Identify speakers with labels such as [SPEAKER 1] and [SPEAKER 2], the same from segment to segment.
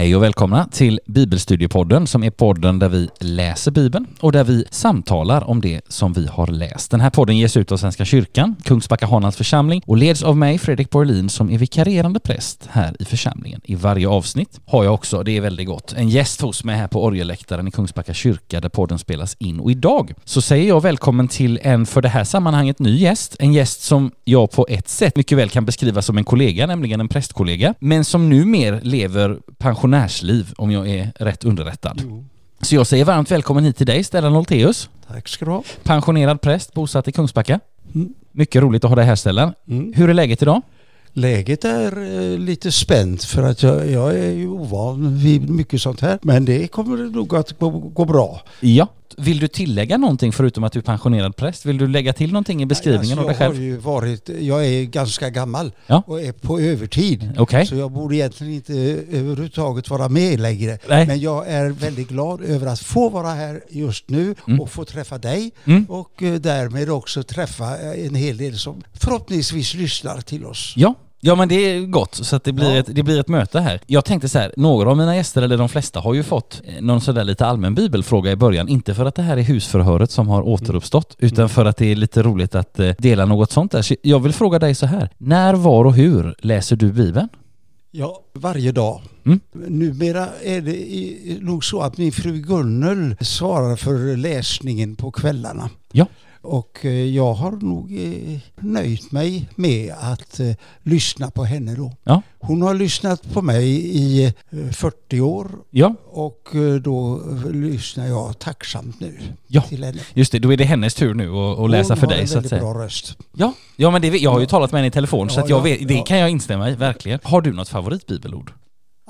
[SPEAKER 1] Hej och välkomna till Bibelstudiepodden som är podden där vi läser Bibeln och där vi samtalar om det som vi har läst. Den här podden ges ut av Svenska kyrkan, Kungsbacka Hanans församling och leds av mig, Fredrik Borlin, som är vikarierande präst här i församlingen. I varje avsnitt har jag också, det är väldigt gott, en gäst hos mig här på orgelläktaren i Kungsbacka kyrka där podden spelas in. Och idag så säger jag välkommen till en för det här sammanhanget ny gäst. En gäst som jag på ett sätt mycket väl kan beskriva som en kollega, nämligen en prästkollega, men som numer lever pensionärsliv om jag är rätt underrättad.
[SPEAKER 2] Jo,
[SPEAKER 1] Så jag säger varmt välkommen hit till dig, Stellan Olteus.
[SPEAKER 2] tack ska du ha.
[SPEAKER 1] Pensionerad präst, bosatt i Kungsbacka.
[SPEAKER 2] Mm.
[SPEAKER 1] Mycket roligt att ha dig här Stellan.
[SPEAKER 2] Mm.
[SPEAKER 1] Hur är läget idag?
[SPEAKER 2] Läget är eh, lite spänt för att jag, jag är ju ovan vid mycket sånt här. Men det kommer nog att gå, gå bra.
[SPEAKER 1] Ja. Vill du tillägga någonting förutom att du är pensionerad präst? Vill du lägga till någonting i beskrivningen
[SPEAKER 2] Alltså,
[SPEAKER 1] av dig
[SPEAKER 2] jag har
[SPEAKER 1] själv?
[SPEAKER 2] ju varit, jag är ganska gammal
[SPEAKER 1] Ja.
[SPEAKER 2] och är på övertid.
[SPEAKER 1] Okej.
[SPEAKER 2] Så jag borde egentligen inte överhuvudtaget vara med längre.
[SPEAKER 1] Nej.
[SPEAKER 2] Men jag är väldigt glad över att få vara här just nu
[SPEAKER 1] Mm.
[SPEAKER 2] och få träffa dig
[SPEAKER 1] Mm.
[SPEAKER 2] och eh, därmed också träffa eh, en hel del som förhoppningsvis lyssnar till oss.
[SPEAKER 1] Ja. Ja men det är gott, så att det blir,
[SPEAKER 2] Ja.
[SPEAKER 1] ett, det blir ett möte här. Jag tänkte så här, några av mina gäster, eller de flesta, har ju fått eh, någon sådär lite allmän bibelfråga i början. Inte för att det här är husförhöret som har återuppstått, utan för att det är lite roligt att eh, dela något sånt där. Så jag vill fråga dig så här, när, var och hur läser du Bibeln?
[SPEAKER 2] Ja, varje dag.
[SPEAKER 1] Mm.
[SPEAKER 2] Numera är det nog så att min fru Gunnel svarar för läsningen på kvällarna.
[SPEAKER 1] Ja.
[SPEAKER 2] Och eh, jag har nog eh, nöjt mig med att eh, lyssna på henne då.
[SPEAKER 1] Ja.
[SPEAKER 2] Hon har lyssnat på mig i eh, 40 år
[SPEAKER 1] Ja,
[SPEAKER 2] och då lyssnar jag tacksamt nu
[SPEAKER 1] Ja.
[SPEAKER 2] till henne.
[SPEAKER 1] just det. Då är det hennes tur nu att, läsa
[SPEAKER 2] Hon
[SPEAKER 1] för
[SPEAKER 2] har
[SPEAKER 1] dig
[SPEAKER 2] en
[SPEAKER 1] så att
[SPEAKER 2] väldigt
[SPEAKER 1] säga.
[SPEAKER 2] bra röst.
[SPEAKER 1] Ja, ja men det, jag har ju talat med henne i telefon så att jag
[SPEAKER 2] ja,
[SPEAKER 1] vet, det kan jag instämma i, verkligen. Har du något favoritbibelord?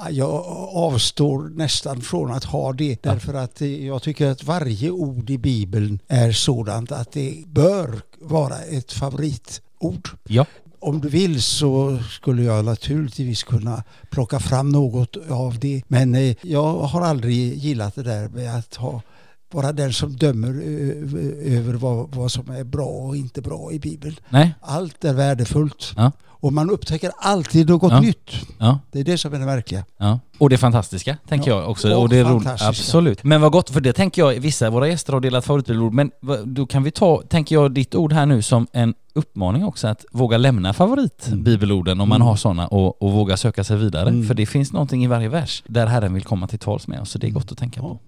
[SPEAKER 2] Ja, Jag avstår nästan från att ha det därför att jag tycker att varje ord i Bibeln är sådant att det bör vara ett favoritord.
[SPEAKER 1] Ja.
[SPEAKER 2] Om du vill så skulle jag naturligtvis kunna plocka fram något av det. Men eh, jag har aldrig gillat det där med att ha vara den som dömer över vad, vad som är bra och inte bra i Bibeln.
[SPEAKER 1] Nej?
[SPEAKER 2] Allt är värdefullt.
[SPEAKER 1] Ja.
[SPEAKER 2] Och man upptäcker alltid något
[SPEAKER 1] Ja.
[SPEAKER 2] nytt.
[SPEAKER 1] Ja.
[SPEAKER 2] Det är det som är det verkliga.
[SPEAKER 1] Ja. Och det fantastiska, tänker
[SPEAKER 2] Ja,
[SPEAKER 1] jag också.
[SPEAKER 2] och
[SPEAKER 1] Och det är roligt. Absolut. Men vad gott, för det tänker jag, vissa av våra gäster har delat favoritbibelord, men då kan vi ta, tänker jag, ditt ord här nu som en uppmaning också att våga lämna favoritbibelorden om man
[SPEAKER 2] Mm.
[SPEAKER 1] har sådana och, och våga söka sig vidare.
[SPEAKER 2] Mm.
[SPEAKER 1] För det finns någonting i varje vers där Herren vill komma till tals med oss, så det är gott att tänka på.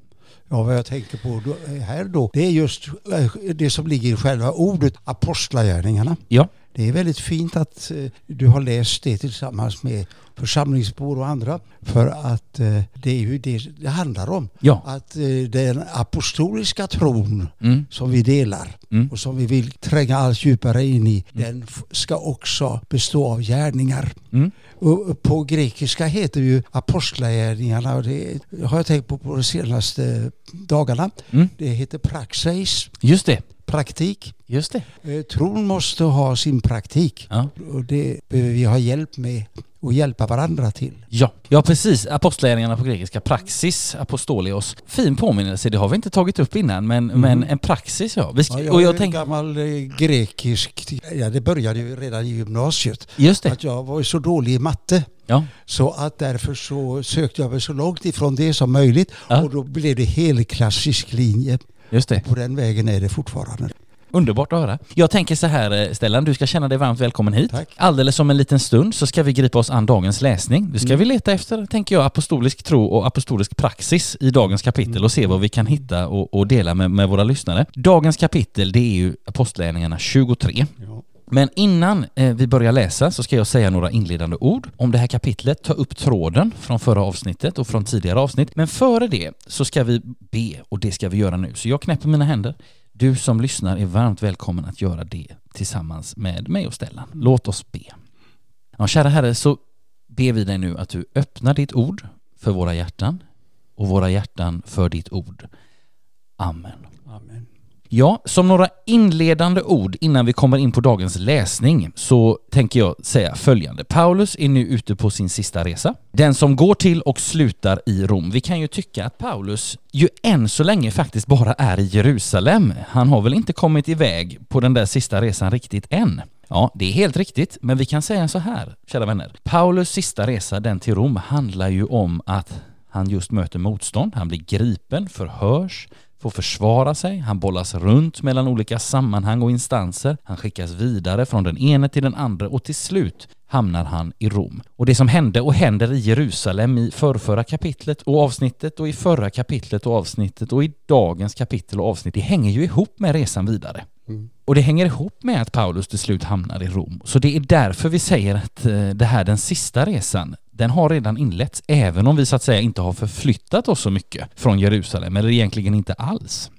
[SPEAKER 2] Ja, vad jag tänker på då, här då, det är just eh, det som ligger i själva ordet apostlagärningarna.
[SPEAKER 1] Ja.
[SPEAKER 2] Det är väldigt fint att eh, du har läst det tillsammans med församlingsbor och andra för att eh, det är ju det det handlar om.
[SPEAKER 1] Ja.
[SPEAKER 2] Att eh, den apostoliska tron
[SPEAKER 1] Mm.
[SPEAKER 2] som vi delar
[SPEAKER 1] Mm.
[SPEAKER 2] och som vi vill tränga allt djupare in i, den f- ska också bestå av gärningar.
[SPEAKER 1] Mm.
[SPEAKER 2] Och på grekiska heter ju apostlagärningarna och det har jag tänkt på på de senaste dagarna.
[SPEAKER 1] Mm.
[SPEAKER 2] Det heter praxis,
[SPEAKER 1] Just det.
[SPEAKER 2] Praktik.
[SPEAKER 1] Just det.
[SPEAKER 2] Eh, Tron måste ha sin praktik
[SPEAKER 1] Ja.
[SPEAKER 2] och det behöver vi ha hjälp med och hjälpa varandra till.
[SPEAKER 1] Ja, ja precis. Apostlagärningarna på grekiska, praxis, apostolios. Fin påminnelse, det har vi inte tagit upp innan, men, men en praxis ja. Vi
[SPEAKER 2] Ja, jag
[SPEAKER 1] och
[SPEAKER 2] är
[SPEAKER 1] jag
[SPEAKER 2] ju
[SPEAKER 1] tänker,
[SPEAKER 2] gammal eh, grekisk, ja det började ju redan i gymnasiet.
[SPEAKER 1] just det.
[SPEAKER 2] Att jag var så dålig i matte
[SPEAKER 1] Ja.
[SPEAKER 2] så att därför så sökte jag mig så långt ifrån det som möjligt
[SPEAKER 1] Ja.
[SPEAKER 2] och då blev det helklassisk linje.
[SPEAKER 1] Just det.
[SPEAKER 2] På den vägen är det fortfarande.
[SPEAKER 1] Underbart att höra. Jag tänker så här eh, Stellan, du ska känna dig varmt välkommen hit.
[SPEAKER 2] Tack.
[SPEAKER 1] Alldeles om en liten stund så ska vi gripa oss an dagens läsning. Nu ska
[SPEAKER 2] Mm.
[SPEAKER 1] vi leta efter, tänker jag, apostolisk tro och apostolisk praxis i dagens kapitel och se vad vi kan hitta och, och dela med, med våra lyssnare. Dagens kapitel, det är ju Apostlagärningarna 23.
[SPEAKER 2] Ja.
[SPEAKER 1] Men innan eh, vi börjar läsa så ska jag säga några inledande ord om det här kapitlet, ta upp tråden från förra avsnittet och från tidigare avsnitt. Men före det så ska vi be och det ska vi göra nu. Så jag knäpper mina händer. Du som lyssnar är varmt välkommen att göra det tillsammans med mig och Stellan. Låt oss be. Ja, kära Herre, så ber vi dig nu att du öppnar ditt ord för våra hjärtan och våra hjärtan för ditt ord. Amen.
[SPEAKER 2] Amen.
[SPEAKER 1] Ja, som några inledande ord innan vi kommer in på dagens läsning så tänker jag säga följande. Paulus är nu ute på sin sista resa. Den som går till och slutar i Rom. Vi kan ju tycka att Paulus ju än så länge faktiskt bara är i Jerusalem. Han har väl inte kommit iväg på den där sista resan riktigt än. Ja, det är helt riktigt, men vi kan säga så här, kära vänner. Paulus sista resa, den till Rom, handlar ju om att han just möter motstånd, han blir gripen, förhörs, får försvara sig, han bollas runt mellan olika sammanhang och instanser, han skickas vidare från den ene till den andra och till slut hamnar han i Rom. Och det som hände och händer i Jerusalem i förrförra kapitlet och avsnittet och i förra kapitlet och avsnittet och i dagens kapitel och avsnitt, det hänger ju ihop med resan vidare. Mm. Och det hänger ihop med att Paulus till slut hamnar i Rom. Så det är därför vi säger att eh, det här, den sista resan, den har redan inletts, även om vi så att säga inte har förflyttat oss så mycket från Jerusalem, eller egentligen inte alls.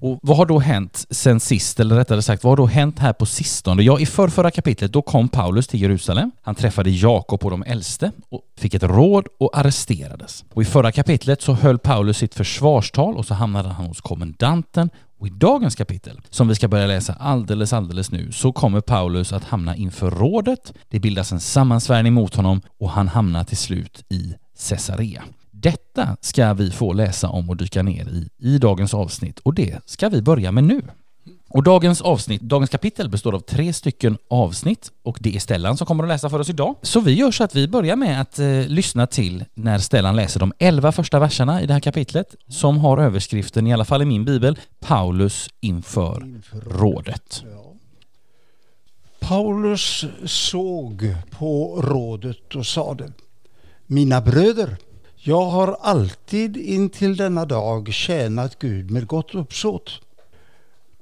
[SPEAKER 1] Och vad har då hänt sen sist, eller rättare sagt, vad har då hänt här på sistone? Ja, i förrförra kapitlet, då kom Paulus till Jerusalem. Han träffade Jakob och de äldste och fick ett råd och arresterades. Och i förra kapitlet så höll Paulus sitt försvarstal och så hamnade han hos kommendanten och i dagens kapitel, som vi ska börja läsa alldeles, alldeles nu, så kommer Paulus att hamna inför rådet. Det bildas en sammansvärjning mot honom och han hamnar till slut i Caesarea. Detta ska vi få läsa om och dyka ner i i dagens avsnitt och det ska vi börja med nu. Och dagens avsnitt, dagens kapitel består av tre stycken avsnitt och det är Stellan som kommer att läsa för oss idag. Så vi gör så att vi börjar med att eh, lyssna till när Stellan läser de elva första verserna i det här kapitlet som har överskriften, i alla fall i min bibel, Paulus inför, inför rådet. Ja.
[SPEAKER 2] Paulus såg på rådet och sade Mina bröder jag har alltid intill denna dag tjänat Gud med gott uppsåt.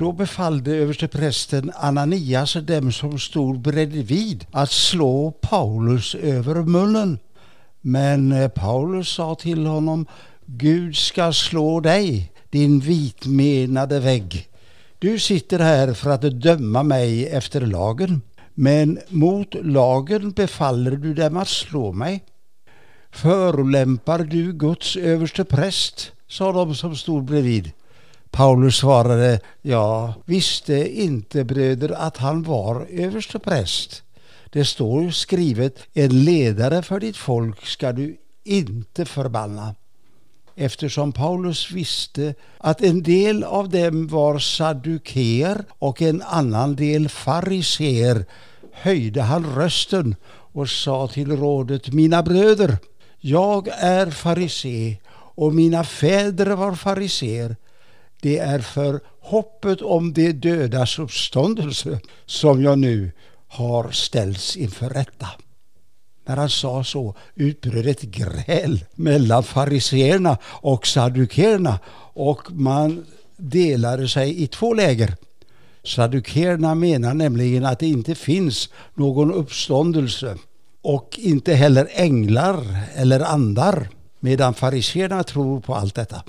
[SPEAKER 2] Då befallde översteprästen Ananias dem som stod bredvid att slå Paulus över munnen. Men eh, Paulus sa till honom, Gud ska slå dig, din vitmenade vägg. Du sitter här för att döma mig efter lagen, men mot lagen befaller du dem att slå mig. Förolämpar du Guds överste präst? sa de som stod bredvid. Paulus svarade, jag visste inte bröder att han var överstepräst. Det står skrivet, en ledare för ditt folk ska du inte förbanna. Eftersom Paulus visste att en del av dem var sadduker och en annan del fariser höjde han rösten och sa till rådet, mina bröder, jag är farisé och mina fäder var fariser. Det är för hoppet om de dödas uppståndelse som jag nu har ställts inför rätta. När han sa så utbröt ett gräl mellan fariseerna och saddukerna och man delade sig i två läger. Saddukerna menar nämligen att det inte finns någon uppståndelse och inte heller änglar eller andar medan fariséerna tror på allt detta.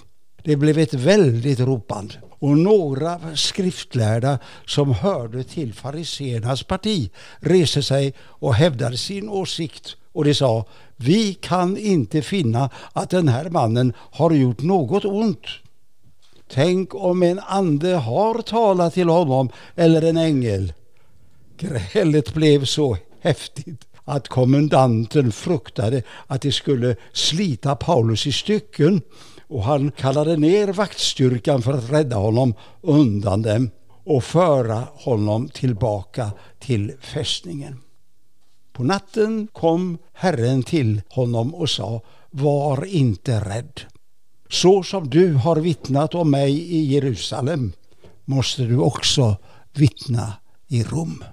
[SPEAKER 2] Det blev ett väldigt ropande och några skriftlärda som hörde till fariséernas parti reste sig och hävdade sin åsikt och de sa vi kan inte finna att den här mannen har gjort något ont. Tänk om en ande har talat till honom eller en ängel. Grälet blev så häftigt att kommendanten fruktade att de skulle slita Paulus i stycken och han kallade ner vaktstyrkan för att rädda honom undan dem och föra honom tillbaka till fästningen. På natten kom Herren till honom och sa Var inte rädd. Så som du har vittnat om mig i Jerusalem måste du också vittna i Rom.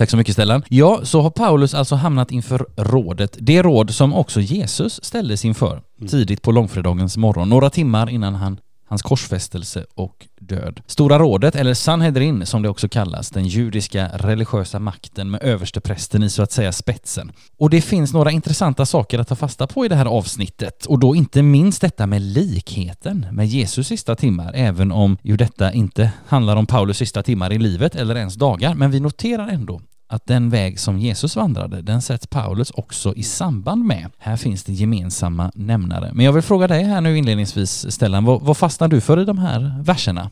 [SPEAKER 1] Tack så mycket Stellan. Ja, så har Paulus alltså hamnat inför rådet. Det råd som också Jesus ställdes inför mm. tidigt på långfredagens morgon, några timmar innan han, hans korsfästelse och död. Stora rådet, eller Sanhedrin som det också kallas, den judiska religiösa makten med översteprästen i så att säga spetsen. Och det finns några intressanta saker att ta fasta på i det här avsnittet och då inte minst detta med likheten med Jesus sista timmar, även om ju detta inte handlar om Paulus sista timmar i livet eller ens dagar, men vi noterar ändå att den väg som Jesus vandrade, den sätts Paulus också i samband med. Här finns det gemensamma nämnare. Men jag vill fråga dig här nu inledningsvis, Stellan, vad, vad fastnar du för i de här verserna?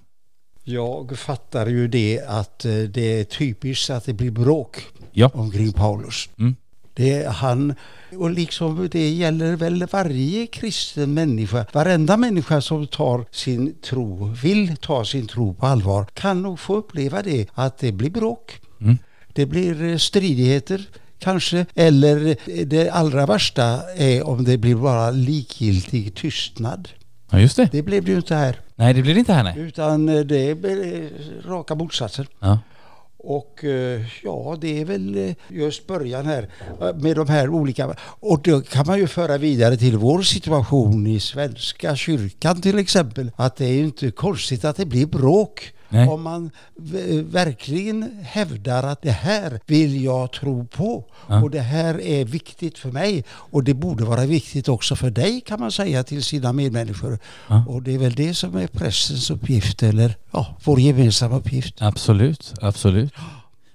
[SPEAKER 2] Jag fattar ju det att eh, det är typiskt att det blir bråk ja. omkring Paulus. Mm. Det är han, och liksom det gäller väl varje kristen människa. Varenda människa som tar sin tro, vill ta sin tro på allvar, kan nog få uppleva det, att det blir bråk. Mm. Det blir eh, stridigheter kanske. Eller det allra värsta är om det blir bara likgiltig tystnad.
[SPEAKER 1] Ja, just det.
[SPEAKER 2] Det blev det ju inte här.
[SPEAKER 1] Nej, det blir det inte här nej.
[SPEAKER 2] Utan det blev raka motsatsen.
[SPEAKER 1] Ja.
[SPEAKER 2] Och eh, ja, det är väl eh, just början här eh, med de här olika... Och då kan man ju föra vidare till vår situation i Svenska kyrkan till exempel. Att det är ju inte konstigt att det blir bråk.
[SPEAKER 1] Nej.
[SPEAKER 2] Om man verkligen hävdar att det här vill jag tro på
[SPEAKER 1] Ja.
[SPEAKER 2] och det här är viktigt för mig och det borde vara viktigt också för dig kan man säga till sina medmänniskor.
[SPEAKER 1] Ja.
[SPEAKER 2] Och det är väl det som är prästens uppgift eller ja, vår gemensamma uppgift.
[SPEAKER 1] Absolut, absolut.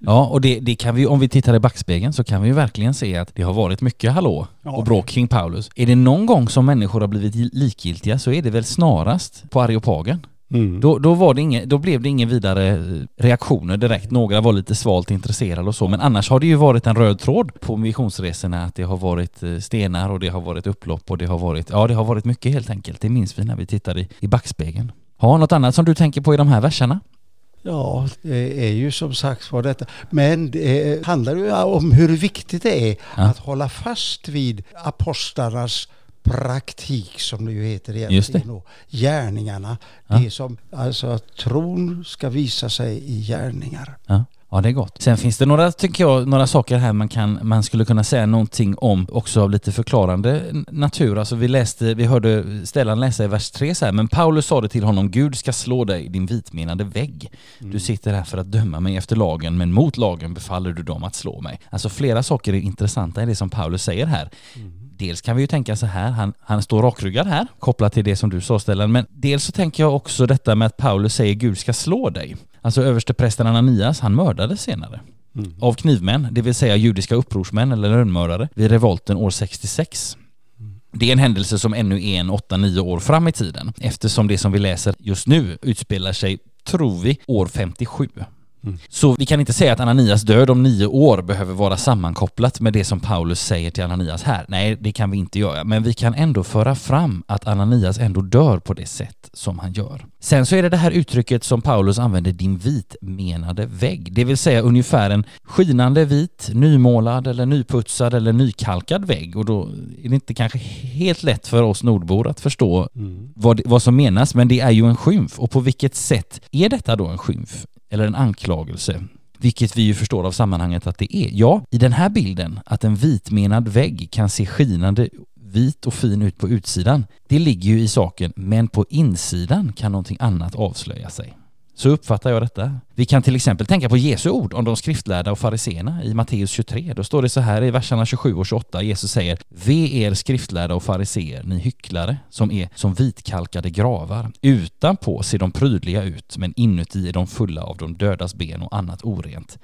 [SPEAKER 1] Ja, och det, det kan vi, om vi tittar i backspegeln så kan vi ju verkligen se att det har varit mycket hallå
[SPEAKER 2] Ja.
[SPEAKER 1] och bråk kring Paulus. Är det någon gång som människor har blivit likgiltiga så är det väl snarast på Areopagen.
[SPEAKER 2] Mm.
[SPEAKER 1] Då, då, var det inge, då blev det ingen vidare eh, reaktioner direkt. Några var lite svalt intresserade och så. Men annars har det ju varit en röd tråd på missionsresorna att det har varit eh, stenar och det har varit upplopp och det har varit, ja det har varit mycket helt enkelt. Det minns vi när vi tittar i, i backspegeln. Har något annat som du tänker på i de här verserna?
[SPEAKER 2] Ja, det är ju som sagt var detta. Men det handlar ju om hur viktigt det är
[SPEAKER 1] Ja.
[SPEAKER 2] att hålla fast vid apostlarnas praktik som det ju heter
[SPEAKER 1] Just
[SPEAKER 2] egentligen. Och gärningarna.
[SPEAKER 1] Ja.
[SPEAKER 2] Det som, alltså att tron ska visa sig i gärningar.
[SPEAKER 1] Ja. Ja, det är gott. Sen finns det några, tycker jag, några saker här man, kan, man skulle kunna säga någonting om också av lite förklarande natur. Alltså vi läste, vi hörde Stellan läsa i vers 3 så här, men Paulus sa det till honom, Gud ska slå dig, din vitmenade vägg. Du sitter här för att döma mig efter lagen, men mot lagen befaller du dem att slå mig. Alltså flera saker är intressanta i det som Paulus säger här. Dels kan vi ju tänka så här, han, han står rakryggad här, kopplat till det som du sa Stellan, men dels så tänker jag också detta med att Paulus säger Gud ska slå dig. Alltså översteprästen Ananias, han mördades senare av knivmän, det vill säga judiska upprorsmän eller lönnmördare vid revolten år 66. Det är en händelse som ännu är en 8-9 år fram i tiden eftersom det som vi läser just nu utspelar sig, tror vi, år 57. Så vi kan inte säga att Ananias död om nio år behöver vara sammankopplat med det som Paulus säger till Ananias här. Nej, det kan vi inte göra. Men vi kan ändå föra fram att Ananias ändå dör på det sätt som han gör. Sen så är det det här uttrycket som Paulus använder, din vitmenade vägg. Det vill säga ungefär en skinande vit, nymålad eller nyputsad eller nykalkad vägg. Och då är det inte kanske helt lätt för oss nordbor att förstå vad, vad som menas, men det är ju en skymf. Och på vilket sätt är detta då en skymf? Eller en anklagelse? Vilket vi ju förstår av sammanhanget att det är. Ja, i den här bilden, att en vitmenad vägg kan se skinande vit och fin ut på utsidan, det ligger ju i saken, men på insidan kan någonting annat avslöja sig. Så uppfattar jag detta. Vi kan till exempel tänka på Jesu ord om de skriftlärda och fariseerna i Matteus 23. Då står det så här i verserna 27 och 28. Jesus säger Ve er skriftlärda och fariseer, ni hycklare, som är som vitkalkade gravar. Utanpå ser de prydliga ut, men inuti är de fulla av de dödas ben och annat orent.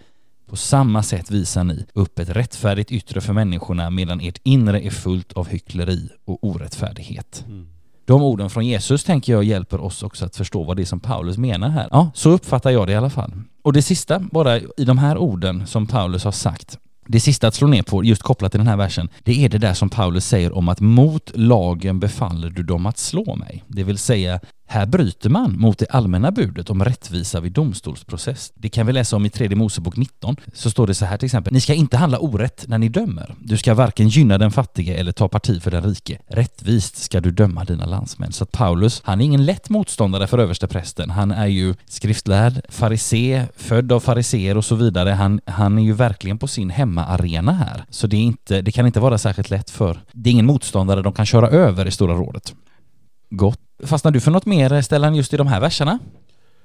[SPEAKER 1] På samma sätt visar ni upp ett rättfärdigt yttre för människorna medan ert inre är fullt av hyckleri och orättfärdighet. Mm. De orden från Jesus tänker jag hjälper oss också att förstå vad det är som Paulus menar här. Ja, så uppfattar jag det i alla fall. Och det sista, bara i de här orden som Paulus har sagt, det sista att slå ner på, just kopplat till den här versen, det är det där som Paulus säger om att mot lagen befaller du dem att slå mig. Det vill säga, här bryter man mot det allmänna budet om rättvisa vid domstolsprocess. Det kan vi läsa om i tredje Mosebok 19. Så står det så här till exempel. Ni ska inte handla orätt när ni dömer. Du ska varken gynna den fattige eller ta parti för den rike. Rättvist ska du döma dina landsmän. Så att Paulus, han är ingen lätt motståndare för översteprästen. Han är ju skriftlärd, farisé, född av fariseer och så vidare. Han, han är ju verkligen på sin hemmaarena här. Så det, är inte, det kan inte vara särskilt lätt för... Det är ingen motståndare de kan köra över i Stora rådet. Gott. Fastnar du för något mer Stellan just i de här verserna?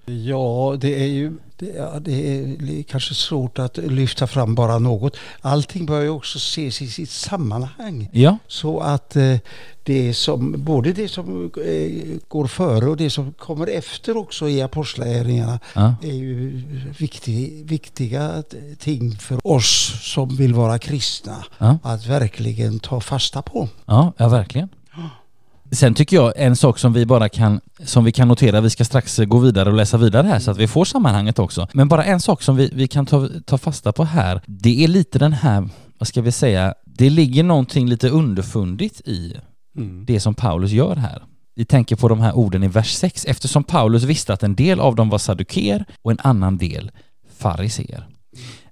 [SPEAKER 2] Ja, det är ju det, ja, det är kanske svårt att lyfta fram bara något. Allting bör ju också ses i sitt sammanhang.
[SPEAKER 1] Ja.
[SPEAKER 2] Så att eh, det som, både det som eh, går före och det som kommer efter också i apostlagärningarna
[SPEAKER 1] Ja.
[SPEAKER 2] är ju viktig, viktiga ting för oss som vill vara kristna
[SPEAKER 1] Ja.
[SPEAKER 2] att verkligen ta fasta på.
[SPEAKER 1] Ja, ja verkligen. Sen tycker jag en sak som vi bara kan, som vi kan notera, vi ska strax gå vidare och läsa vidare här så att vi får sammanhanget också. Men bara en sak som vi, vi kan ta, ta fasta på här, det är lite den här, vad ska vi säga, det ligger någonting lite underfundigt i det som Paulus gör här. Vi tänker på de här orden i vers 6, eftersom Paulus visste att en del av dem var saduker och en annan del fariseer.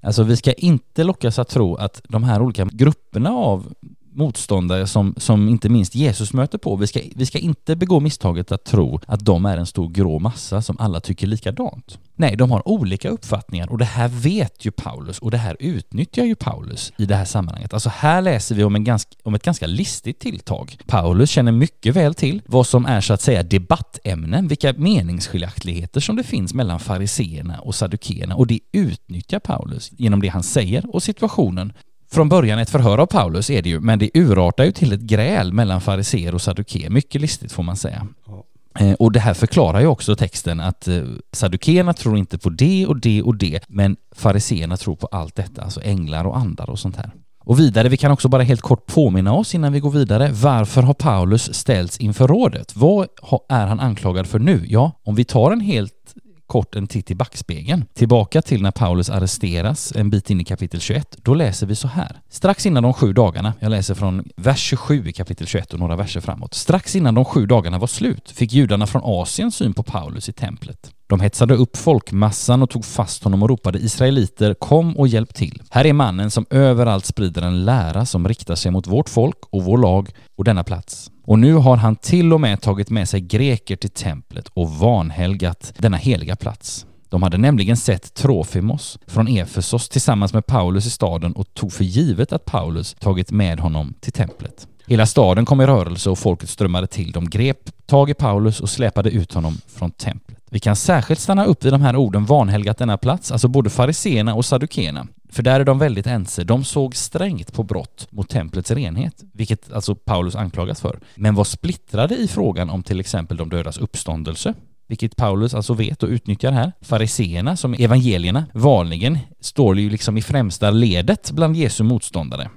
[SPEAKER 1] Alltså vi ska inte lockas att tro att de här olika grupperna av motståndare som, som inte minst Jesus möter på. Vi ska, vi ska inte begå misstaget att tro att de är en stor grå massa som alla tycker likadant. Nej, de har olika uppfattningar och det här vet ju Paulus och det här utnyttjar ju Paulus i det här sammanhanget. Alltså här läser vi om, en ganska, om ett ganska listigt tilltag. Paulus känner mycket väl till vad som är så att säga debattämnen, vilka meningsskiljaktigheter som det finns mellan fariseerna och saddukeerna och det utnyttjar Paulus genom det han säger och situationen från början ett förhör av Paulus är det ju, men det urartar ju till ett gräl mellan fariseer och saddukeer. Mycket listigt får man säga. Ja. Eh, och det här förklarar ju också texten att eh, saddukeerna tror inte på det och det och det, men fariseerna tror på allt detta, alltså änglar och andar och sånt här. Och vidare, vi kan också bara helt kort påminna oss innan vi går vidare. Varför har Paulus ställts inför rådet? Vad är han anklagad för nu? Ja, om vi tar en helt kort en titt i backspegeln. Tillbaka till när Paulus arresteras en bit in i kapitel 21. Då läser vi så här. Strax innan de sju dagarna, jag läser från vers 27 i kapitel 21 och några verser framåt. Strax innan de sju dagarna var slut fick judarna från Asien syn på Paulus i templet. De hetsade upp folkmassan och tog fast honom och ropade Israeliter, kom och hjälp till. Här är mannen som överallt sprider en lära som riktar sig mot vårt folk och vår lag och denna plats. Och nu har han till och med tagit med sig greker till templet och vanhelgat denna heliga plats. De hade nämligen sett Trofimos från Efesos tillsammans med Paulus i staden och tog för givet att Paulus tagit med honom till templet. Hela staden kom i rörelse och folket strömmade till. De grep tag i Paulus och släpade ut honom från templet. Vi kan särskilt stanna upp vid de här orden vanhelgat denna plats, alltså både fariseerna och saddukeerna. För där är de väldigt ense. De såg strängt på brott mot templets renhet, vilket alltså Paulus anklagas för. Men var splittrade i frågan om till exempel de dödas uppståndelse, vilket Paulus alltså vet och utnyttjar här. Fariseerna, som evangelierna vanligen står ju liksom i främsta ledet bland Jesu motståndare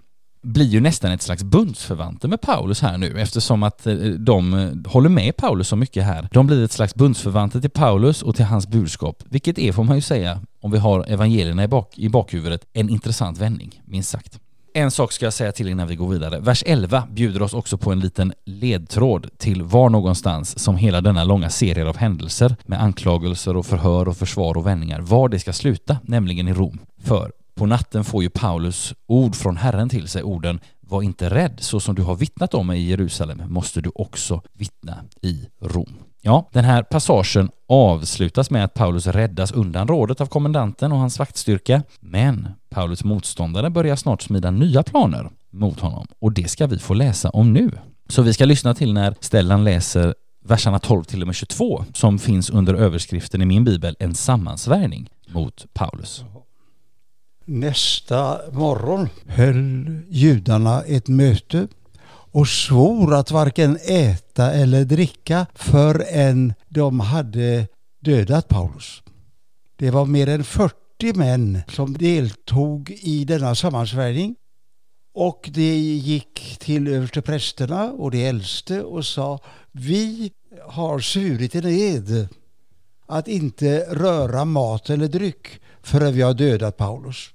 [SPEAKER 1] blir ju nästan ett slags bundsförvanter med Paulus här nu eftersom att eh, de eh, håller med Paulus så mycket här. De blir ett slags bundsförvanter till Paulus och till hans budskap, vilket är, får man ju säga, om vi har evangelierna i, bak, i bakhuvudet, en intressant vändning, minst sagt. En sak ska jag säga till innan vi går vidare. Vers 11 bjuder oss också på en liten ledtråd till var någonstans som hela denna långa serie av händelser med anklagelser och förhör och försvar och vändningar, var det ska sluta, nämligen i Rom. För på natten får ju Paulus ord från Herren till sig, orden var inte rädd, så som du har vittnat om mig i Jerusalem måste du också vittna i Rom. Ja, den här passagen avslutas med att Paulus räddas undan rådet av kommendanten och hans vaktstyrka, men Paulus motståndare börjar snart smida nya planer mot honom och det ska vi få läsa om nu. Så vi ska lyssna till när Stellan läser verserna 12 till och med 22 som finns under överskriften i min bibel En sammansvärjning mot Paulus.
[SPEAKER 2] Nästa morgon höll judarna ett möte och svor att varken äta eller dricka förrän de hade dödat Paulus. Det var mer än 40 män som deltog i denna sammansvärjning och det gick till översteprästerna och de äldste och sa vi har svurit en ed att inte röra mat eller dryck förrän vi har dödat Paulus.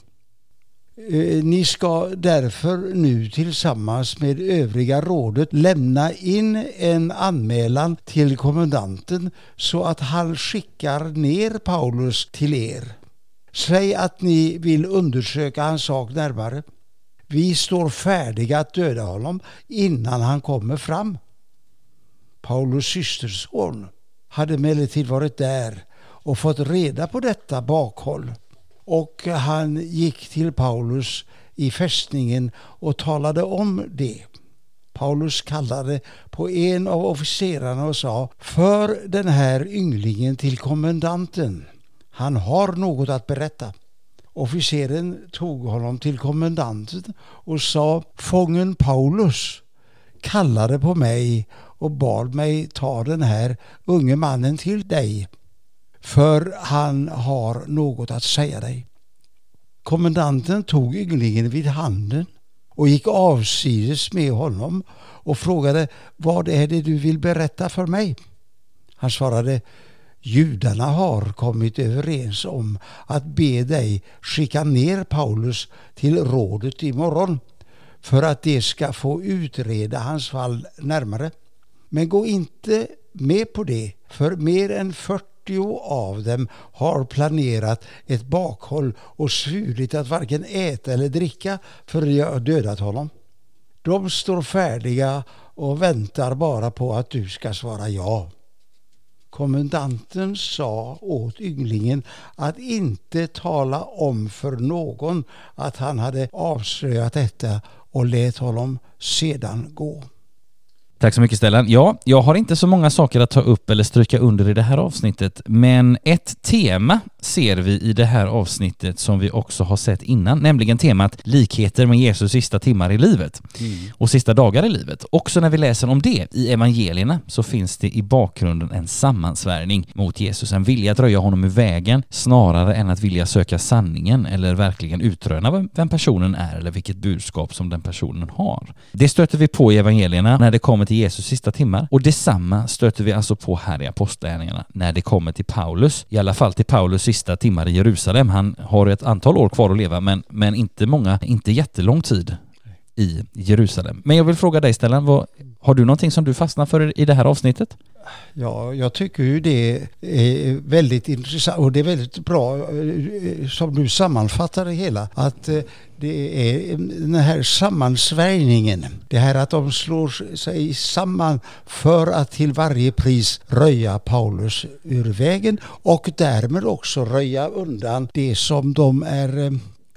[SPEAKER 2] Eh, ni ska därför nu tillsammans med övriga rådet lämna in en anmälan till kommendanten så att han skickar ner Paulus till er. Säg att ni vill undersöka hans sak närmare. Vi står färdiga att döda honom innan han kommer fram. Paulus systerson hade emellertid varit där och fått reda på detta bakhåll och han gick till Paulus i fästningen och talade om det. Paulus kallade på en av officerarna och sa För den här ynglingen till kommendanten. Han har något att berätta. Officeren tog honom till kommendanten och sa Fången Paulus kallade på mig och bad mig ta den här unge mannen till dig för han har något att säga dig. Kommendanten tog ynglingen vid handen och gick avsides med honom och frågade vad är det du vill berätta för mig? Han svarade Judarna har kommit överens om att be dig skicka ner Paulus till rådet imorgon för att de ska få utreda hans fall närmare. Men gå inte med på det, för mer än 40 40 av dem har planerat ett bakhåll och svurit att varken äta eller dricka förrän jag har dödat honom. De står färdiga och väntar bara på att du ska svara ja. Kommendanten sa åt ynglingen att inte tala om för någon att han hade avslöjat detta och lät honom sedan gå.
[SPEAKER 1] Tack så mycket Stellan. Ja, jag har inte så många saker att ta upp eller stryka under i det här avsnittet, men ett tema ser vi i det här avsnittet som vi också har sett innan, nämligen temat likheter med Jesus sista timmar i livet mm. och sista dagar i livet. Också när vi läser om det i evangelierna så finns det i bakgrunden en sammansvärjning mot Jesus, en vilja att röja honom ur vägen snarare än att vilja söka sanningen eller verkligen utröna vem personen är eller vilket budskap som den personen har. Det stöter vi på i evangelierna när det kommer till Jesus sista timmar. Och detsamma stöter vi alltså på här i Apostlagärningarna när det kommer till Paulus, i alla fall till Paulus sista timmar i Jerusalem. Han har ett antal år kvar att leva men, men inte många, inte jättelång tid i Jerusalem. Men jag vill fråga dig Stellan, vad, har du någonting som du fastnar för i det här avsnittet?
[SPEAKER 2] Ja, jag tycker ju det är väldigt intressant och det är väldigt bra eh, som du sammanfattar det hela. Att eh, det är den här sammansvärjningen. Det här att de slår sig samman för att till varje pris röja Paulus ur vägen och därmed också röja undan det som de är eh,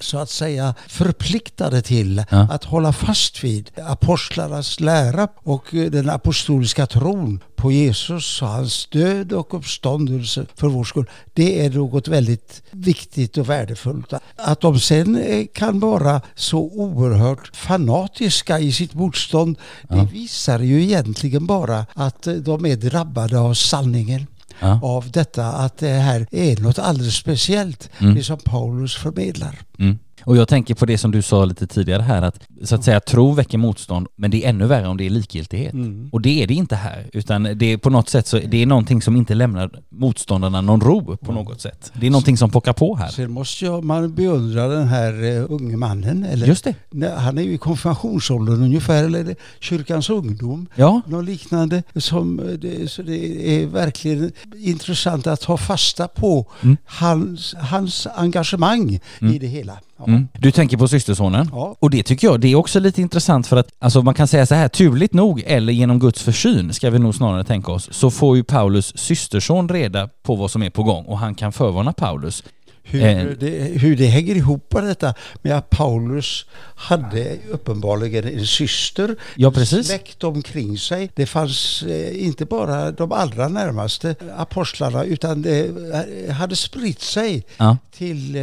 [SPEAKER 2] så att säga förpliktade till ja. att hålla fast vid apostlarnas lära och den apostoliska tron på Jesus och hans död och uppståndelse för vår skull. Det är något väldigt viktigt och värdefullt. Att de sen eh, kan vara så oerhört fanatiska i sitt motstånd, ja. det visar ju egentligen bara att de är drabbade av sanningen. Ja. av detta att det här är något alldeles speciellt, mm. det som Paulus förmedlar.
[SPEAKER 1] Mm. Och jag tänker på det som du sa lite tidigare här att så att säga tro väcker motstånd men det är ännu värre om det är likgiltighet. Mm. Och det är det inte här utan det är på något sätt så det är någonting som inte lämnar motståndarna någon ro på något sätt. Det är någonting som pockar på här.
[SPEAKER 2] Sen måste jag, man beundra den här uh, unge mannen. Eller,
[SPEAKER 1] Just det.
[SPEAKER 2] Han är ju i konfirmationsåldern ungefär eller kyrkans ungdom.
[SPEAKER 1] Ja.
[SPEAKER 2] Något liknande. Som, eh, det, så det är verkligen intressant att ta fasta på mm. hans, hans engagemang mm. i det hela.
[SPEAKER 1] Mm. Du tänker på systersonen. Ja. Och det tycker jag, det är också lite intressant för att, alltså man kan säga så här, turligt nog, eller genom Guds försyn, ska vi nog snarare tänka oss, så får ju Paulus systerson reda på vad som är på gång och han kan förvarna Paulus.
[SPEAKER 2] Hur, eh. det, hur det hänger ihop med detta med att Paulus hade uppenbarligen en syster,
[SPEAKER 1] ja, precis.
[SPEAKER 2] släkt omkring sig. Det fanns eh, inte bara de allra närmaste apostlarna utan det eh, hade spritt sig ja. till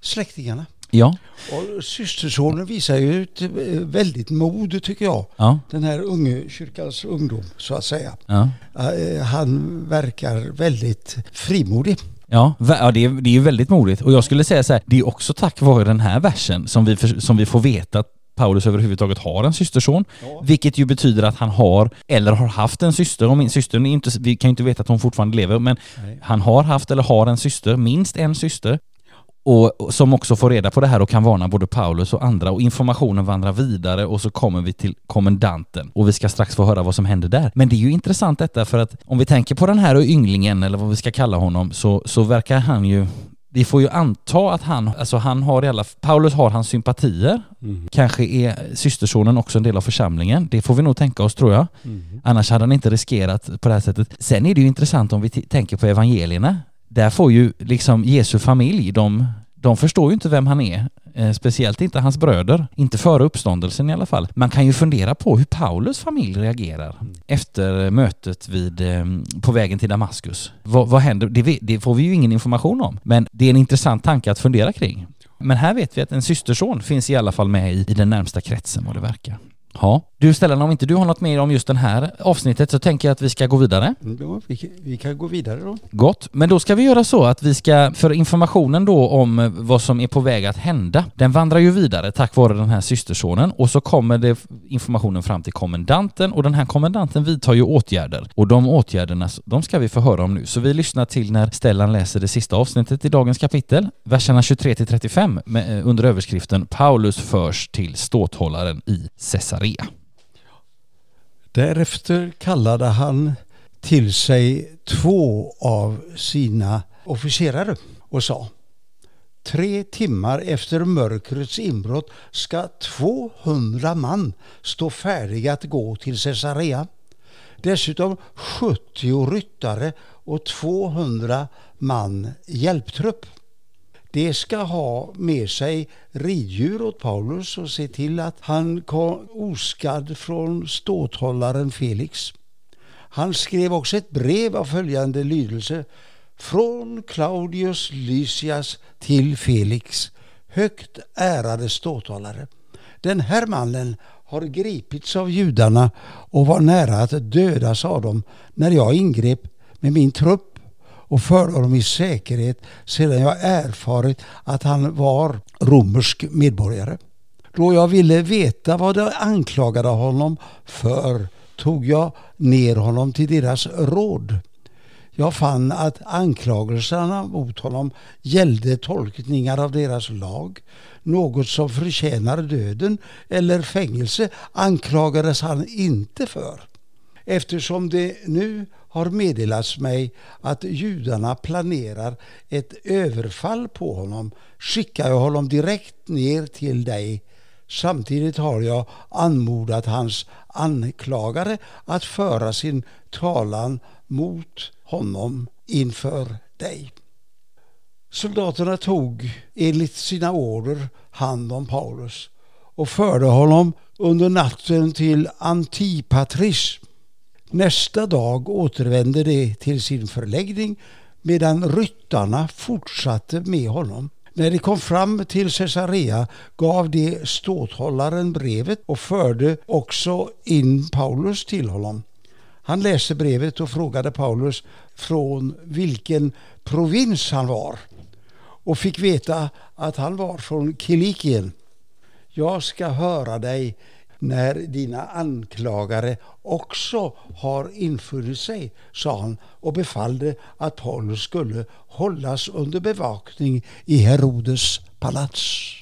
[SPEAKER 2] släktingarna.
[SPEAKER 1] Ja.
[SPEAKER 2] Och systersonen visar ju ett eh, väldigt mod tycker jag.
[SPEAKER 1] Ja.
[SPEAKER 2] Den här unge kyrkans ungdom så att säga.
[SPEAKER 1] Ja.
[SPEAKER 2] Eh, han verkar väldigt frimodig.
[SPEAKER 1] Ja, ja det, är, det är väldigt modigt. Och jag skulle säga så här, det är också tack vare den här versen som vi, som vi får veta att Paulus överhuvudtaget har en systerson. Ja. Vilket ju betyder att han har, eller har haft en syster. Och min syster, är inte, vi kan ju inte veta att hon fortfarande lever, men Nej. han har haft eller har en syster, minst en syster och som också får reda på det här och kan varna både Paulus och andra och informationen vandrar vidare och så kommer vi till kommendanten och vi ska strax få höra vad som händer där. Men det är ju intressant detta för att om vi tänker på den här ynglingen eller vad vi ska kalla honom så, så verkar han ju vi får ju anta att han, alltså han har i alla Paulus har hans sympatier. Mm. Kanske är systersonen också en del av församlingen. Det får vi nog tänka oss tror jag. Mm. Annars hade han inte riskerat på det här sättet. Sen är det ju intressant om vi tänker på evangelierna där får ju liksom Jesu familj, de, de förstår ju inte vem han är. Eh, speciellt inte hans bröder, inte före uppståndelsen i alla fall. Man kan ju fundera på hur Paulus familj reagerar mm. efter mötet vid, eh, på vägen till Damaskus. Vad, vad händer? Det, det, får vi ju ingen information om, men det är en intressant tanke att fundera kring. Men här vet vi att en systerson finns i alla fall med i, i den närmsta kretsen vad det verkar. Ja. Du Stellan, om inte du har något mer om just det här avsnittet så tänker jag att vi ska gå vidare.
[SPEAKER 2] Ja, vi, vi kan gå vidare då.
[SPEAKER 1] Gott. Men då ska vi göra så att vi ska, för informationen då om vad som är på väg att hända, den vandrar ju vidare tack vare den här systersonen och så kommer det informationen fram till kommendanten och den här kommendanten vidtar ju åtgärder och de åtgärderna, de ska vi få höra om nu. Så vi lyssnar till när Stellan läser det sista avsnittet i dagens kapitel, verserna 23 till 35 med, eh, under överskriften Paulus förs till ståthållaren i Caesarea.
[SPEAKER 2] Därefter kallade han till sig två av sina officerare och sa Tre timmar efter mörkrets inbrott ska 200 man stå färdiga att gå till Caesarea. Dessutom 70 ryttare och 200 man hjälptrupp. De ska ha med sig riddjur åt Paulus och se till att han kom oskadd från ståthållaren Felix. Han skrev också ett brev av följande lydelse från Claudius Lysias till Felix, högt ärade ståthållare. Den här mannen har gripits av judarna och var nära att dödas av dem när jag ingrep med min trupp och förde honom i säkerhet sedan jag erfarit att han var romersk medborgare. Då jag ville veta vad de anklagade honom för tog jag ner honom till deras råd. Jag fann att anklagelserna mot honom gällde tolkningar av deras lag. Något som förtjänar döden eller fängelse anklagades han inte för. Eftersom det nu har meddelats mig att judarna planerar ett överfall på honom skickar jag honom direkt ner till dig. Samtidigt har jag anmodat hans anklagare att föra sin talan mot honom inför dig. Soldaterna tog enligt sina order hand om Paulus och förde honom under natten till Antipatris. Nästa dag återvände de till sin förläggning medan ryttarna fortsatte med honom. När de kom fram till Caesarea gav de ståthållaren brevet och förde också in Paulus till honom. Han läste brevet och frågade Paulus från vilken provins han var och fick veta att han var från Kilikien. Jag ska höra dig när dina anklagare också har infunnit sig, sa han och befallde att Paulus skulle hållas under bevakning i Herodes palats.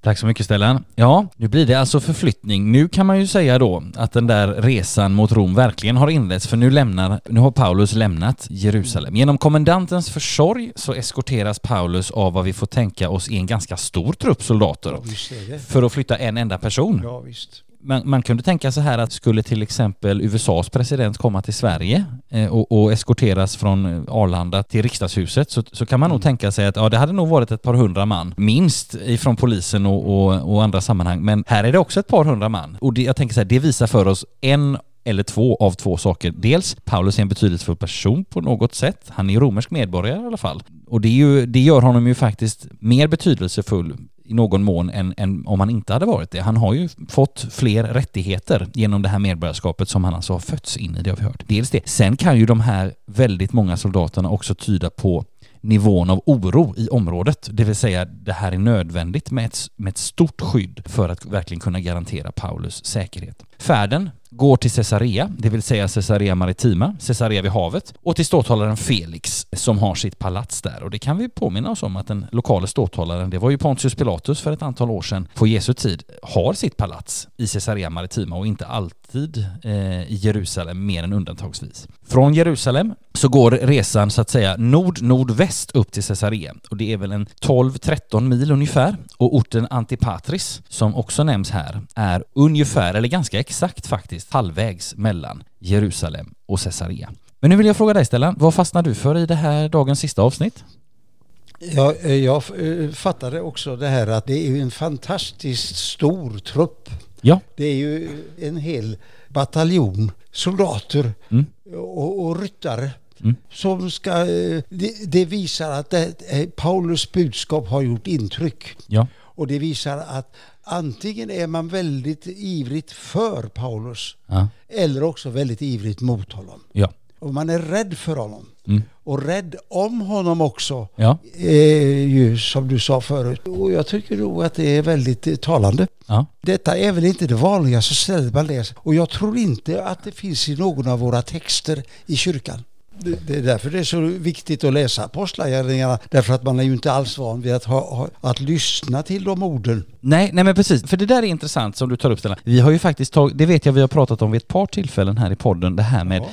[SPEAKER 1] Tack så mycket Stellan. Ja, nu blir det alltså förflyttning. Nu kan man ju säga då att den där resan mot Rom verkligen har inletts för nu, lämnar, nu har Paulus lämnat Jerusalem. Genom kommendantens försorg så eskorteras Paulus av vad vi får tänka oss i en ganska stor trupp soldater
[SPEAKER 2] Ja,
[SPEAKER 1] för att flytta en enda person.
[SPEAKER 2] Ja, visst
[SPEAKER 1] man, man, kunde tänka så här att skulle till exempel USAs president komma till Sverige eh, och, och, eskorteras från Arlanda till riksdagshuset så, så kan man mm. nog tänka sig att ja, det hade nog varit ett par hundra man, minst ifrån polisen och, och, och andra sammanhang. Men här är det också ett par hundra man. Och det, jag tänker så här, det visar för oss en eller två av två saker. Dels, Paulus är en betydelsefull person på något sätt. Han är romersk medborgare i alla fall. Och det, ju, det gör honom ju faktiskt mer betydelsefull i någon mån än, än, om han inte hade varit det. Han har ju fått fler rättigheter genom det här medborgarskapet som han alltså har fötts in i, det har vi hört. Dels det. Sen kan ju de här väldigt många soldaterna också tyda på nivån av oro i området. Det vill säga, det här är nödvändigt med ett, med ett stort skydd för att verkligen kunna garantera Paulus säkerhet. Färden går till Caesarea, det vill säga Caesarea Maritima, Caesarea vid havet, och till ståthållaren Felix som har sitt palats där. Och det kan vi påminna oss om att den lokala ståthållaren, det var ju Pontius Pilatus för ett antal år sedan, på Jesu tid, har sitt palats i Caesarea Maritima och inte alltid eh, i Jerusalem mer än undantagsvis. Från Jerusalem så går resan så att säga nord-nordväst upp till Caesarea och det är väl en 12-13 mil ungefär och orten Antipatris som också nämns här är ungefär, eller ganska exakt faktiskt, halvvägs mellan Jerusalem och Caesarea. Men nu vill jag fråga dig Stellan, vad fastnar du för i det här dagens sista avsnitt?
[SPEAKER 2] Ja, eh, jag eh, fattade också det här att det är en fantastiskt stor trupp.
[SPEAKER 1] Ja.
[SPEAKER 2] Det är ju en hel bataljon soldater mm. och, och ryttare Mm. Som ska, eh, det, det, visar att det, Paulus budskap har gjort intryck.
[SPEAKER 1] Ja.
[SPEAKER 2] Och det visar att antingen är man väldigt ivrigt för Paulus
[SPEAKER 1] ja.
[SPEAKER 2] eller också väldigt ivrigt mot honom.
[SPEAKER 1] Ja.
[SPEAKER 2] Och man är rädd för honom.
[SPEAKER 1] Mm.
[SPEAKER 2] Och rädd om honom också.
[SPEAKER 1] Ja.
[SPEAKER 2] Eh, ju, som du sa förut. Och jag tycker nog att det är väldigt eh, talande.
[SPEAKER 1] Ja.
[SPEAKER 2] Detta är väl inte det vanligaste stället man läser. Och jag tror inte att det finns i någon av våra texter i kyrkan. Det är därför det är så viktigt att läsa Apostlagärningarna. Därför att man är ju inte alls van vid att, ha, att lyssna till de orden.
[SPEAKER 1] Nej, nej men precis. För det där är intressant som du tar upp Stellan. Vi har ju faktiskt tagit, det vet jag vi har pratat om vid ett par tillfällen här i podden, det här med ja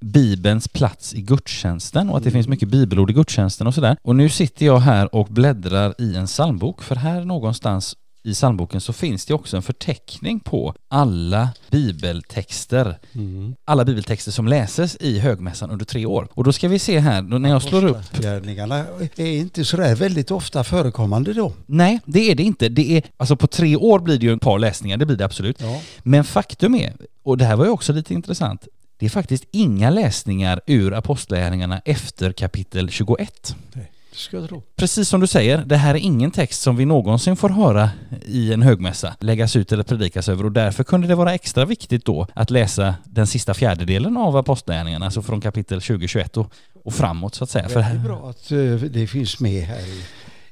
[SPEAKER 1] Bibelns plats i gudstjänsten och att det finns mycket bibelord i gudstjänsten och sådär. Och nu sitter jag här och bläddrar i en psalmbok för här någonstans i psalmboken så finns det också en förteckning på alla bibeltexter.
[SPEAKER 2] Mm.
[SPEAKER 1] Alla bibeltexter som läses i högmässan under tre år. Och då ska vi se här, när jag slår upp
[SPEAKER 2] Apostlagärningarna är inte sådär väldigt ofta förekommande då.
[SPEAKER 1] Nej, det är det inte. Det är, alltså på tre år blir det ju ett par läsningar, det blir det absolut.
[SPEAKER 2] Ja.
[SPEAKER 1] Men faktum är, och det här var ju också lite intressant, det är faktiskt inga läsningar ur Apostlagärningarna efter kapitel 21.
[SPEAKER 2] Det ska jag tro.
[SPEAKER 1] Precis som du säger, det här är ingen text som vi någonsin får höra i en högmässa läggas ut eller predikas över och därför kunde det vara extra viktigt då att läsa den sista fjärdedelen av Apostlagärningarna, alltså från kapitel 20-21 och, och framåt så att säga.
[SPEAKER 2] Det är bra att eh, det finns med här i,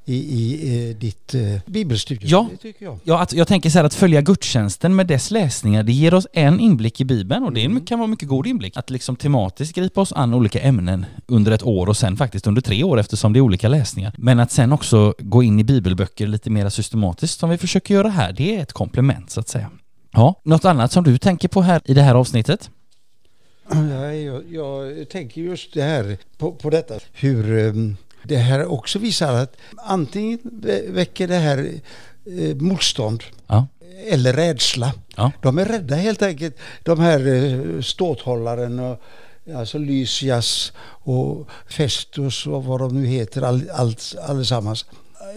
[SPEAKER 2] i, i eh, ditt uh, bibelstudium.
[SPEAKER 1] Ja.
[SPEAKER 2] Jag.
[SPEAKER 1] Ja, att, jag tänker så här att följa gudstjänsten med dess läsningar, det ger oss en inblick i Bibeln och det en- kan vara mycket god inblick. Att liksom tematiskt gripa oss an olika ämnen under ett år och sen faktiskt under tre år eftersom det är olika läsningar. Men att sen också gå in i bibelböcker lite mer systematiskt som vi försöker göra här, det är ett komplement så att säga. Ja, något annat som du tänker på här i det här avsnittet?
[SPEAKER 2] Ja, jag, jag tänker just det här på, på detta hur um, det här också visar att antingen vä- väcker det här eh, motstånd
[SPEAKER 1] Ja.
[SPEAKER 2] eller rädsla.
[SPEAKER 1] Ja.
[SPEAKER 2] De är rädda helt enkelt. De här eh, ståthållaren och alltså Lysias och Festus och vad de nu heter all, allt, allesammans.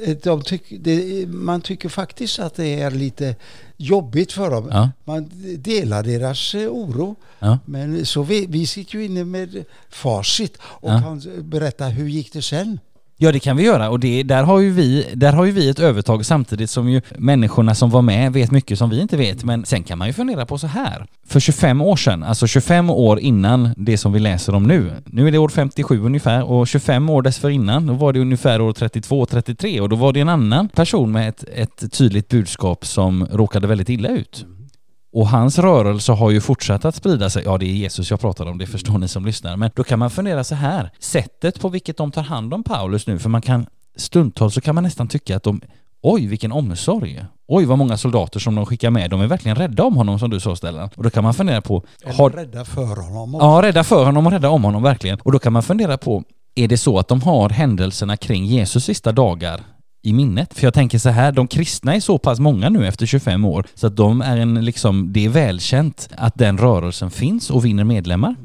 [SPEAKER 2] Eh, De tyck, det, man tycker faktiskt att det är lite jobbigt för dem.
[SPEAKER 1] Ja.
[SPEAKER 2] Man delar deras eh, oro.
[SPEAKER 1] Ja.
[SPEAKER 2] Men så vi, vi sitter ju inne med facit och
[SPEAKER 1] Ja.
[SPEAKER 2] kan berätta hur gick det sen.
[SPEAKER 1] Ja det kan vi göra och det, där, har ju vi, där har ju vi ett övertag samtidigt som ju människorna som var med vet mycket som vi inte vet. Men sen kan man ju fundera på så här. För 25 år sedan, alltså 25 år innan det som vi läser om nu. Nu är det år 57 ungefär och 25 år dessförinnan då var det ungefär år 32-33 och då var det en annan person med ett, ett tydligt budskap som råkade väldigt illa ut. Och hans rörelse har ju fortsatt att sprida sig. Ja, det är Jesus jag pratar om, det förstår ni som lyssnar. Men då kan man fundera så här. Sättet på vilket de tar hand om Paulus nu, för man kan stundtals så kan man nästan tycka att de Oj, vilken omsorg! Oj, vad många soldater som de skickar med. De är verkligen rädda om honom som du sa Stellan. Och då kan man fundera på,
[SPEAKER 2] Eller
[SPEAKER 1] har,
[SPEAKER 2] rädda för honom.
[SPEAKER 1] Ja, rädda för honom och rädda om honom verkligen. Och då kan man fundera på, är det så att de har händelserna kring Jesus sista dagar i minnet? För jag tänker så här, de kristna är så pass många nu efter 25 år så att de är en liksom, det är välkänt att den rörelsen finns och vinner medlemmar.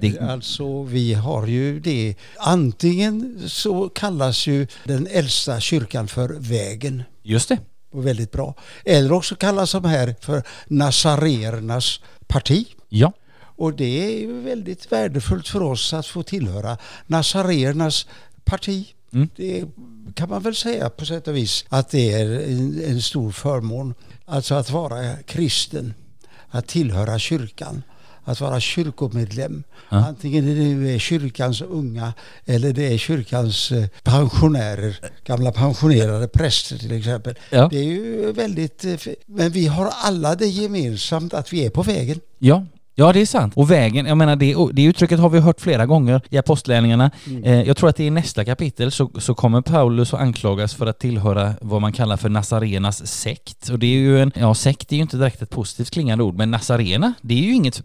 [SPEAKER 1] Det,
[SPEAKER 2] Alltså vi har ju det. Antingen så kallas ju den äldsta kyrkan för vägen.
[SPEAKER 1] just det.
[SPEAKER 2] Och väldigt bra. Eller också kallas de här för Nazareernas parti.
[SPEAKER 1] Ja.
[SPEAKER 2] Och det är väldigt värdefullt för oss att få tillhöra Nazareernas parti.
[SPEAKER 1] Mm.
[SPEAKER 2] Det kan man väl säga på sätt och vis att det är en, en stor förmån. Alltså att vara kristen, att tillhöra kyrkan, att vara kyrkomedlem.
[SPEAKER 1] Ja.
[SPEAKER 2] Antingen det nu är kyrkans unga eller det är kyrkans eh, pensionärer, gamla pensionerade präster till exempel.
[SPEAKER 1] Ja.
[SPEAKER 2] Det är ju väldigt... eh, Men vi har alla det gemensamt att vi är på vägen.
[SPEAKER 1] Ja. Ja, det är sant. Och vägen, jag menar det, det uttrycket har vi hört flera gånger i Apostlagärningarna. Eh, jag tror att det i nästa kapitel så, så kommer Paulus att anklagas för att tillhöra vad man kallar för Nazarenas sekt. Och det är ju en, ja sekt är ju inte direkt ett positivt klingande ord, men Nazarena, det är ju inget,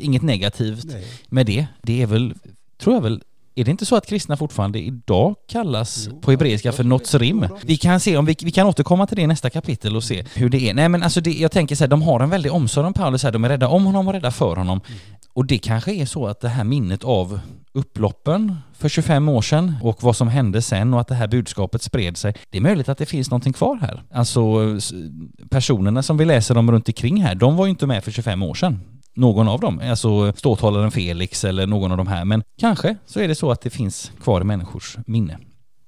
[SPEAKER 1] inget negativt
[SPEAKER 2] Nej.
[SPEAKER 1] med det. Det är väl, tror jag väl, är det inte så att kristna fortfarande idag kallas
[SPEAKER 2] Jo,
[SPEAKER 1] på hebreiska för. Notsrim? Vi kan se om vi, vi kan återkomma till det i nästa kapitel och se hur det är. Nej men alltså det, jag tänker så här, de har en väldig omsorg om Paulus här, de är rädda om honom och rädda för honom. Och det kanske är så att det här minnet av upploppen för 25 år sedan och vad som hände sen och att det här budskapet spred sig. Det är möjligt att det finns någonting kvar här. Alltså personerna som vi läser om runt omkring här, de var ju inte med för 25 år sedan. Någon av dem, alltså ståthållaren Felix eller någon av de här. Men kanske så är det så att det finns kvar i människors minne.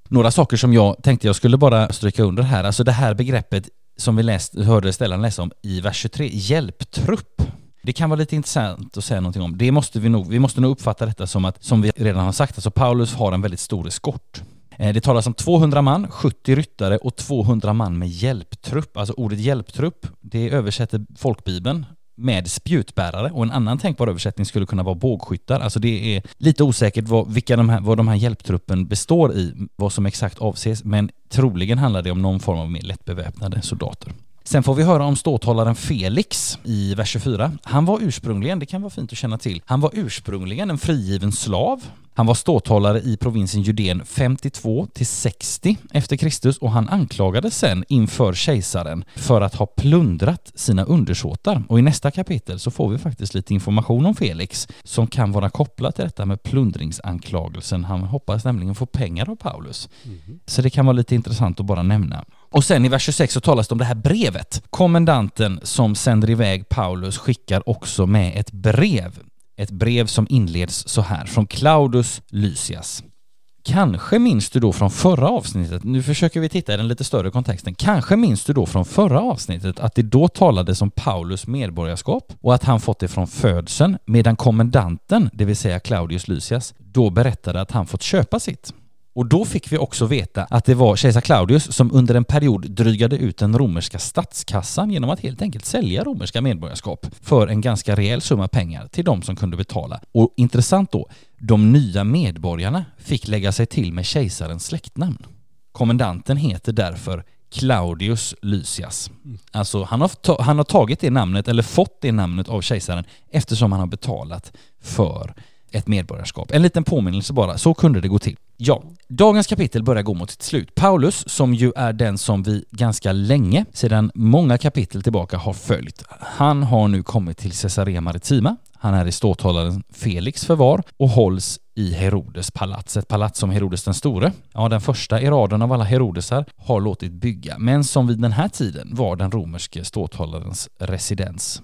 [SPEAKER 1] Några saker som jag tänkte jag skulle bara stryka under här, alltså det här begreppet som vi läst, hörde Stellan läsa om i vers 23, hjälptrupp. Det kan vara lite intressant att säga någonting om. Det måste vi nog, vi måste nog uppfatta detta som att, som vi redan har sagt, alltså Paulus har en väldigt stor eskort. Eh, det talas om 200 man, 70 ryttare och 200 man med hjälptrupp. Alltså ordet hjälptrupp, det översätter folkbibeln med spjutbärare och en annan tänkbar översättning skulle kunna vara bågskyttar. Alltså det är lite osäkert vad, vilka de här, vad de här hjälptruppen består i, vad som exakt avses, men troligen handlar det om någon form av mer lättbeväpnade soldater. Sen får vi höra om ståthållaren Felix i vers 24. Han var ursprungligen, det kan vara fint att känna till, han var ursprungligen en frigiven slav han var ståthållare i provinsen Judeen 52 till 60 efter Kristus och han anklagades sen inför kejsaren för att ha plundrat sina undersåtar. Och i nästa kapitel så får vi faktiskt lite information om Felix som kan vara kopplat till detta med plundringsanklagelsen. Han hoppas nämligen få pengar av Paulus. Mm. Så det kan vara lite intressant att bara nämna. Och sen i vers 26 så talas det om det här brevet. Kommendanten som sänder iväg Paulus skickar också med ett brev ett brev som inleds så här från Claudus Lysias. Kanske minns du då från förra avsnittet, nu försöker vi titta i den lite större kontexten, kanske minns du då från förra avsnittet att det då talades om Paulus medborgarskap och att han fått det från födseln medan kommendanten, det vill säga Claudius Lysias, då berättade att han fått köpa sitt. Och då fick vi också veta att det var kejsar Claudius som under en period drygade ut den romerska statskassan genom att helt enkelt sälja romerska medborgarskap för en ganska rejäl summa pengar till de som kunde betala. Och intressant då, de nya medborgarna fick lägga sig till med kejsarens släktnamn. Kommendanten heter därför Claudius Lysias. Alltså han har, han har tagit det namnet, eller fått det namnet av kejsaren eftersom han har betalat för ett medborgarskap. En liten påminnelse bara, så kunde det gå till. Ja, dagens kapitel börjar gå mot sitt slut. Paulus, som ju är den som vi ganska länge, sedan många kapitel tillbaka, har följt. Han har nu kommit till Caesarea Maritima. Han är i ståthållaren Felix förvar och hålls i Herodes palats, ett palats som Herodes den store, ja den första i raden av alla Herodesar, har låtit bygga, men som vid den här tiden var den romerske ståthållarens residens.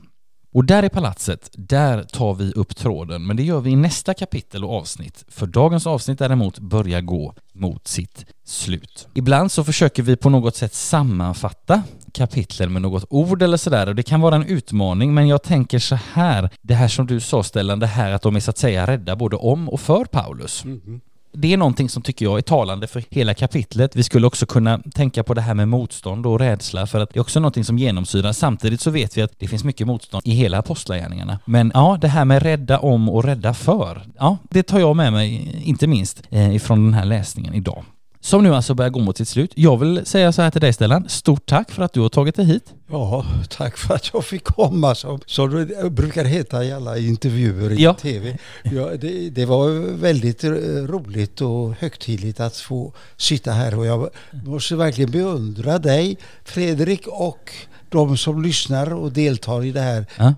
[SPEAKER 1] Och där i palatset, där tar vi upp tråden, men det gör vi i nästa kapitel och avsnitt. För dagens avsnitt däremot börjar gå mot sitt slut. Ibland så försöker vi på något sätt sammanfatta kapitlen med något ord eller sådär och det kan vara en utmaning men jag tänker så här, det här som du sa Stellan, det här att de är så att säga rädda både om och för Paulus. Mm -hmm det är någonting som tycker jag är talande för hela kapitlet. Vi skulle också kunna tänka på det här med motstånd och rädsla för att det är också någonting som genomsyrar. Samtidigt så vet vi att det finns mycket motstånd i hela apostlagärningarna. Men ja, det här med rädda om och rädda för, ja, det tar jag med mig, inte minst eh, ifrån den här läsningen idag som nu alltså börjar gå mot sitt slut. Jag vill säga så här till dig Stellan, stort tack för att du har tagit dig hit.
[SPEAKER 2] Ja, tack för att jag fick komma som, som det brukar heta i alla intervjuer i ja. tv. Ja, det, det, var väldigt roligt och högtidligt att få sitta här och jag måste verkligen beundra dig Fredrik och de som lyssnar och deltar i det här ja.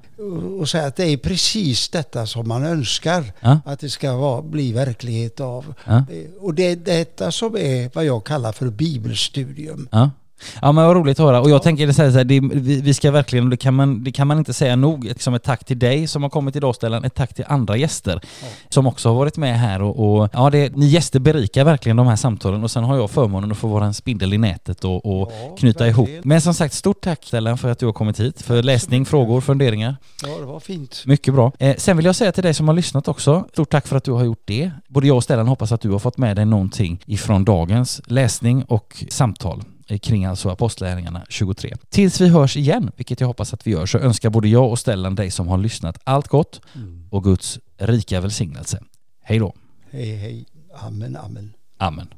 [SPEAKER 2] och säga att det är precis detta som man önskar ja. att det ska vara, bli verklighet av. Ja. Eh, och det är detta som är vad jag kallar för bibelstudium.
[SPEAKER 1] Ja men vad roligt att höra. Och jag ja. tänker så här, det, vi, vi ska verkligen, det kan, man, det kan man inte säga nog, liksom ett tack till dig som har kommit idag Stellan, ett tack till andra gäster ja. som också har varit med här och, och, ja, det, ni gäster berikar verkligen de här samtalen och sen har jag förmånen att få vara en spindel i nätet och, och ja, knyta verkligen. ihop. Men som sagt, stort tack Stellan för att du har kommit hit, för läsning, frågor, funderingar.
[SPEAKER 2] Ja det var fint.
[SPEAKER 1] Mycket bra. Eh, sen vill jag säga till dig som har lyssnat också, stort tack för att du har gjort det. Både jag och Stellan hoppas att du har fått med dig någonting ifrån dagens läsning och samtal kring alltså Apostlagärningarna 23. Tills vi hörs igen, vilket jag hoppas att vi gör, så önskar både jag och Stellan dig som har lyssnat allt gott mm. och Guds rika välsignelse. Hej då!
[SPEAKER 2] Hej hej, amen amen.
[SPEAKER 1] Amen.